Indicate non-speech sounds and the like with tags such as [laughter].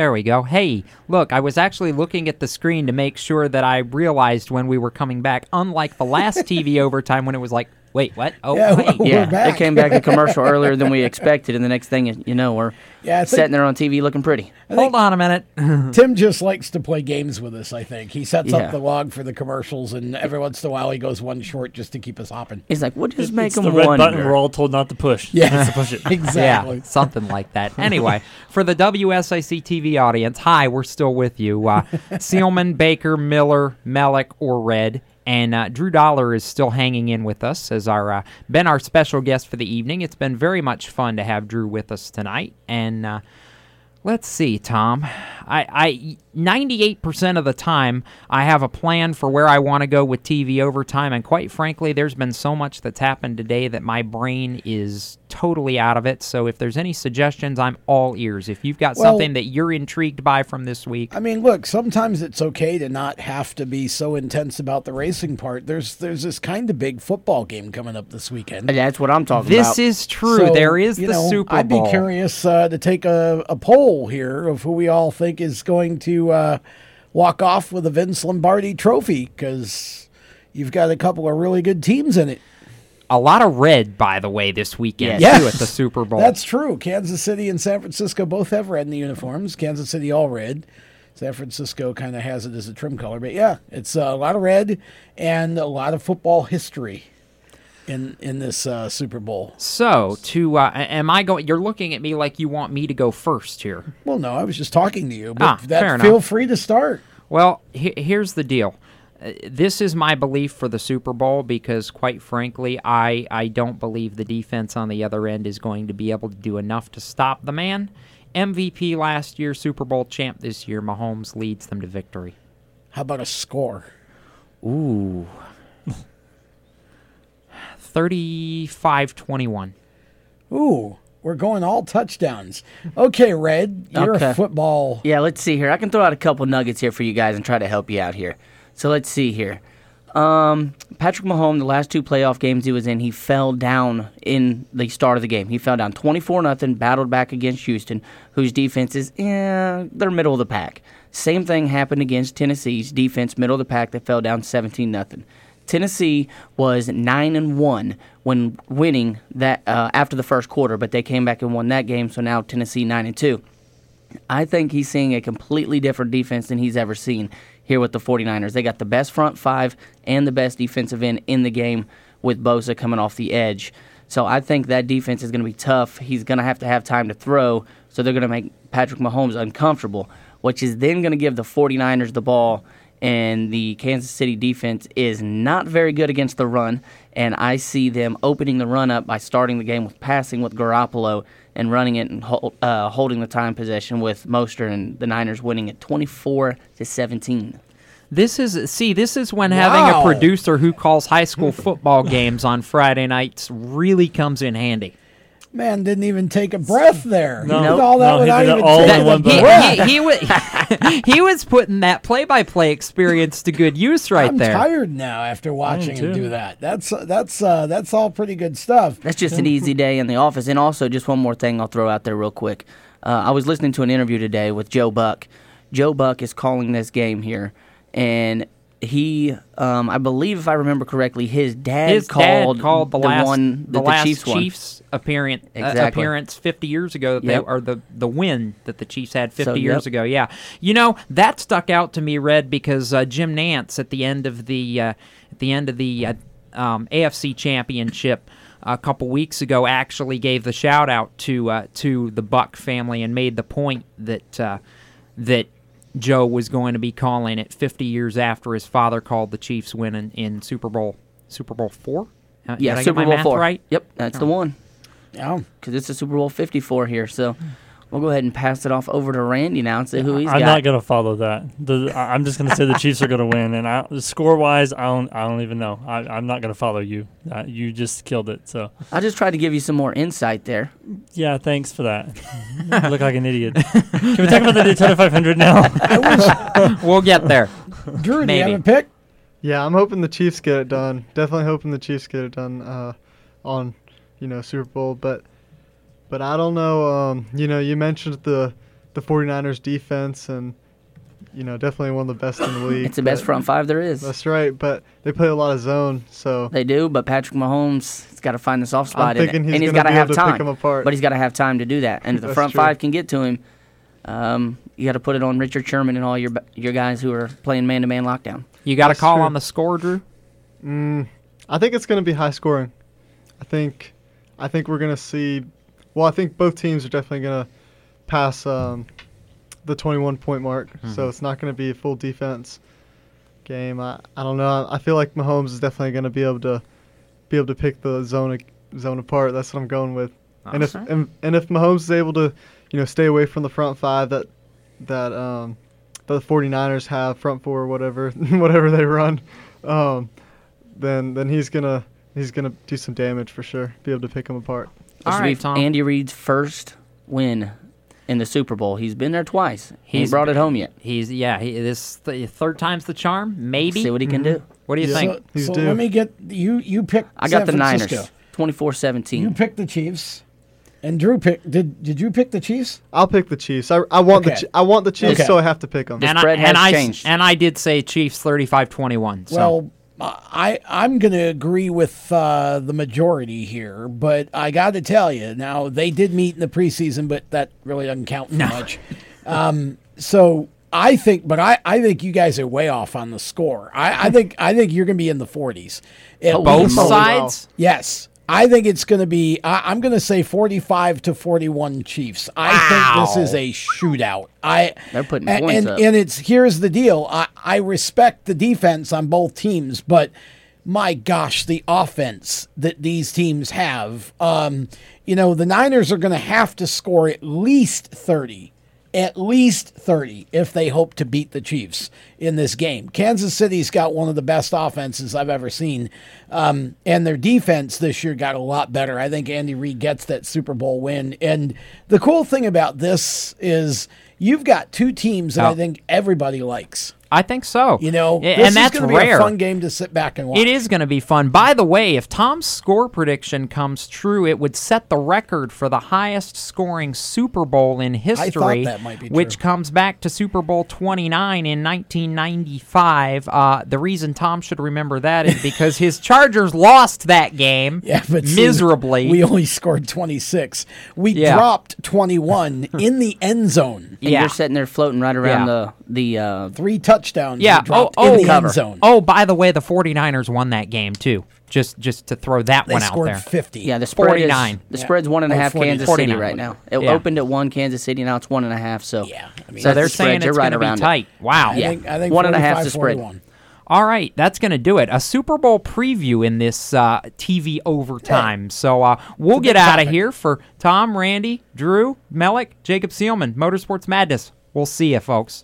There we go. Hey, look, I was actually looking at the screen to make sure that I realized when we were coming back, unlike the last [laughs] TV overtime when it was like, wait, what? Oh, Yeah, [laughs] wait. We're yeah, back. it came back to commercial [laughs] earlier than we expected, and the next thing you- you know, we're Yeah, think- sitting there on TV looking pretty. Hold on a minute. [laughs] Tim just likes to play games with us, I think. He sets Yeah. up the log for the commercials, and every once in a while he goes one short just to keep us hopping. He's like, "We'll just make it's them the red wonder." button we're all told not to push. Yeah. To push it. Exactly. Yeah, something like that. Anyway, for the WSIC TV audience, hi, we're still with you. Uh, Seelman, Baker, Miller, Melick, or Red. And uh, Drew Dollar is still hanging in with us as our uh, been our special guest for the evening. It's been very much fun to have Drew with us tonight. And uh, let's see, Tom. I, I 98% of the time I have a plan for where I want to go with TV overtime, and quite frankly, there's been so much that's happened today that my brain is totally out of it. So if there's any suggestions, I'm all ears. If you've got Well- something that you're intrigued by from this week, I mean, look, sometimes it's okay to not have to be so intense about the racing part. There's there's this kind of big football game coming up this weekend. And that's what I'm talking this about. This is true. So, there is the know, Super Bowl. I'd be curious uh, to take a, a poll here of who we all think is going to uh, walk off with the Vince Lombardi trophy because you've got a couple of really good teams in it. A lot of red, by the way, this weekend Yes. too at the Super Bowl. That's true. Kansas City and San Francisco both have red in the uniforms. Kansas City all red. San Francisco kind of has it as a trim color, but yeah, it's uh, a lot of red and a lot of football history in in this uh, Super Bowl. so to uh, am I going? You're looking at me like you want me to go first here. Well, no, I was just talking to you, but Ah, that, fair feel enough. free to start. Well, he- here's the deal. Uh, This is my belief for the Super Bowl because, quite frankly, I, I don't believe the defense on the other end is going to be able to do enough to stop the man. MVP last year, Super Bowl champ this year, Mahomes leads them to victory. How about a score? Ooh. 35 21. Ooh, we're going all touchdowns. Okay, Red, you're Okay. a football. Yeah, let's see here. I can throw out a couple nuggets here for you guys and try to help you out here. So let's see here. Um, Patrick Mahomes, the last two playoff games he was in, he fell down in the start of the game. He fell down 24 nothing, battled back against Houston, whose defense is, yeah, they're middle of the pack. Same thing happened against Tennessee's defense, middle of the pack, that fell down 17 nothing. Tennessee was nine and one when winning that uh, after the first quarter, but they came back and won that game. So now Tennessee nine and two. I think he's seeing a completely different defense than he's ever seen here with the 49ers. They got the best front five and the best defensive end in the game with Bosa coming off the edge. So I think that defense is going to be tough. He's going to have to have time to throw, so they're going to make Patrick Mahomes uncomfortable, which is then going to give the 49ers the ball. And the Kansas City defense is not very good against the run. And I see them opening the run up by starting the game with passing with Garoppolo and running it and hol- uh, holding the time possession with Mostert and the Niners winning it 24 to 17. This is see, this is when having a producer who calls high school football games on Friday nights really comes in handy. Man didn't even take a breath there. No. he did all that No, he without did it even all taking one a breath. he, he, he, [laughs] was, [laughs] he was putting that play-by-play experience to good use right there. I'm tired now after watching him do that. That's that's uh, that's all pretty good stuff. That's just an easy day in the office. And also, just one more thing I'll throw out there real quick. Uh, I was listening to an interview today with Joe Buck. Joe Buck is calling this game here, and he, um, I believe, if I remember correctly, his dad His called, dad called the, last one the last the Chiefs won. Appearance uh, Exactly. appearance 50 years ago that Yep. they, or the the win that the Chiefs had 50 So, years yep. ago. Yeah. You know, that stuck out to me Red because uh, Jim Nantz at the end of the uh, at the end of the uh, um, AFC championship a couple weeks ago actually gave the shout out to uh, to the Buck family and made the point that uh, that Joe was going to be calling it 50 years after his father called the Chiefs win in, in Super Bowl Super Bowl four. Uh, did I Yeah, get Super my Bowl math four. right? Yep, that's the one. Yeah. Because it's a Super Bowl 54 here. So we'll go ahead and pass it off over to Randy now and see who he's I'm got. not gonna follow that. The, I- I'm just gonna say the Chiefs are gonna win, and I, score wise, I don't, I don't even know. I, I'm not gonna follow you. Uh, you just killed it. So I just tried to give you some more insight there. yeah, thanks for that. You look like an idiot. Can we talk about the Daytona 500 now? [laughs] We'll get there. Drew, do you have a pick? Yeah, I'm hoping the Chiefs get it done. Definitely hoping the Chiefs get it done uh, on, you know, Super Bowl. But, but I don't know. Um, you know, you mentioned the the 49ers defense and you know definitely one of the best in the [coughs] league. It's the best front five there is. That's right, but they play a lot of zone, so They do, but Patrick Mahomes has got to find the soft spot in it, thinking he's and he's gonna got to have able to pick time. apart. But he's got to have time to do that. And if [laughs] the front true. five can get to him, um, you got to put it on Richard Sherman and all your your guys who are playing man to man lockdown. You got a That's call true. on the score, Drew? Mm, I think it's going to be high scoring. I think, I think we're going to see. Well, I think both teams are definitely going to pass um, the 21 point mark. Mm-hmm. So it's not going to be a full defense game. I, I don't know. I feel like Mahomes is definitely going to be able to be able to pick the zone zone apart. That's what I'm going with. And if and, and if Mahomes is able to, you know, stay away from the front five that that um that the 49ers have front four or whatever [laughs] whatever they run, um, then then he's gonna he's gonna do some damage for sure. Be able to pick them apart. This All be Tom. Andy Reid's first win in the Super Bowl. He's been there twice. He's ain't brought it home yet. He's yeah. He, this th- third time's the charm. Maybe. See what he can do. Mm-hmm. what do you Yeah. think? So, He's so let me get you. You picked. I got San the Francisco. Niners, 24-17. You picked the Chiefs, and Drew picked. Did Did you pick the Chiefs? I'll pick the Chiefs. I, I want the Okay. Chi- I want the Chiefs, Okay. so I have to pick them. The and spread I, and has I, changed. And I did say Chiefs 35-21. So. Well, I I'm going to agree with uh, the majority here, but I got to tell you now they did meet in the preseason, but that really doesn't count for much. Um, so I think, but I, I think you guys are way off on the score. I, I [laughs] think I think you're going to be in the 40s. At both moly. sides. Yes. I think it's going to be, I, I'm going to say 45 to 41 Chiefs. I think this is a shootout. I They're putting and, points and, up. and it's here's the deal. I, I respect the defense on both teams, but my gosh, the offense that these teams have. Um, you know, the Niners are going to have to score at least 30 at least 30 if they hope to beat the Chiefs in this game. Kansas City's got one of the best offenses I've ever seen. Um, and their defense this year got a lot better. I think Andy Reid gets that Super Bowl win. And the cool thing about this is you've got two teams that I think everybody likes. I think so. You know, A- this and that's going to rare. be a fun game to sit back and watch. It is going to be fun. By the way, if Tom's score prediction comes true, it would set the record for the highest scoring Super Bowl in history, that might be which true. comes back to Super Bowl 29 in 1995. Uh, the reason Tom should remember that is because his [laughs] Chargers lost that game Yeah, but see, miserably. we only scored 26. We Yeah. dropped 21 [laughs] in the end zone. and yeah. you're sitting there floating right around Yeah. the the uh, Three touchdowns. Yeah. we dropped Oh, in oh, the cover. end zone. oh, by the way, the 49ers won that game too. Just just to throw that they one out there. 50. yeah the spread 49. Is, the Yeah. spread's one and a half and a Oh, half 40. Kansas City right now. It Yeah. opened at one Kansas City now it's one and a half. So Yeah, I mean, So they're the saying You're it's right going to be around it. tight. Wow. I Yeah. think, I think One and a half 45, the spread. 41. All right, that's going to do it. A Super Bowl preview in this uh, TV overtime. So uh, we'll a get good out of here for Tom, Randy, Drew, Melik, Jacob Seelman, Motorsports Madness. We'll see you, folks.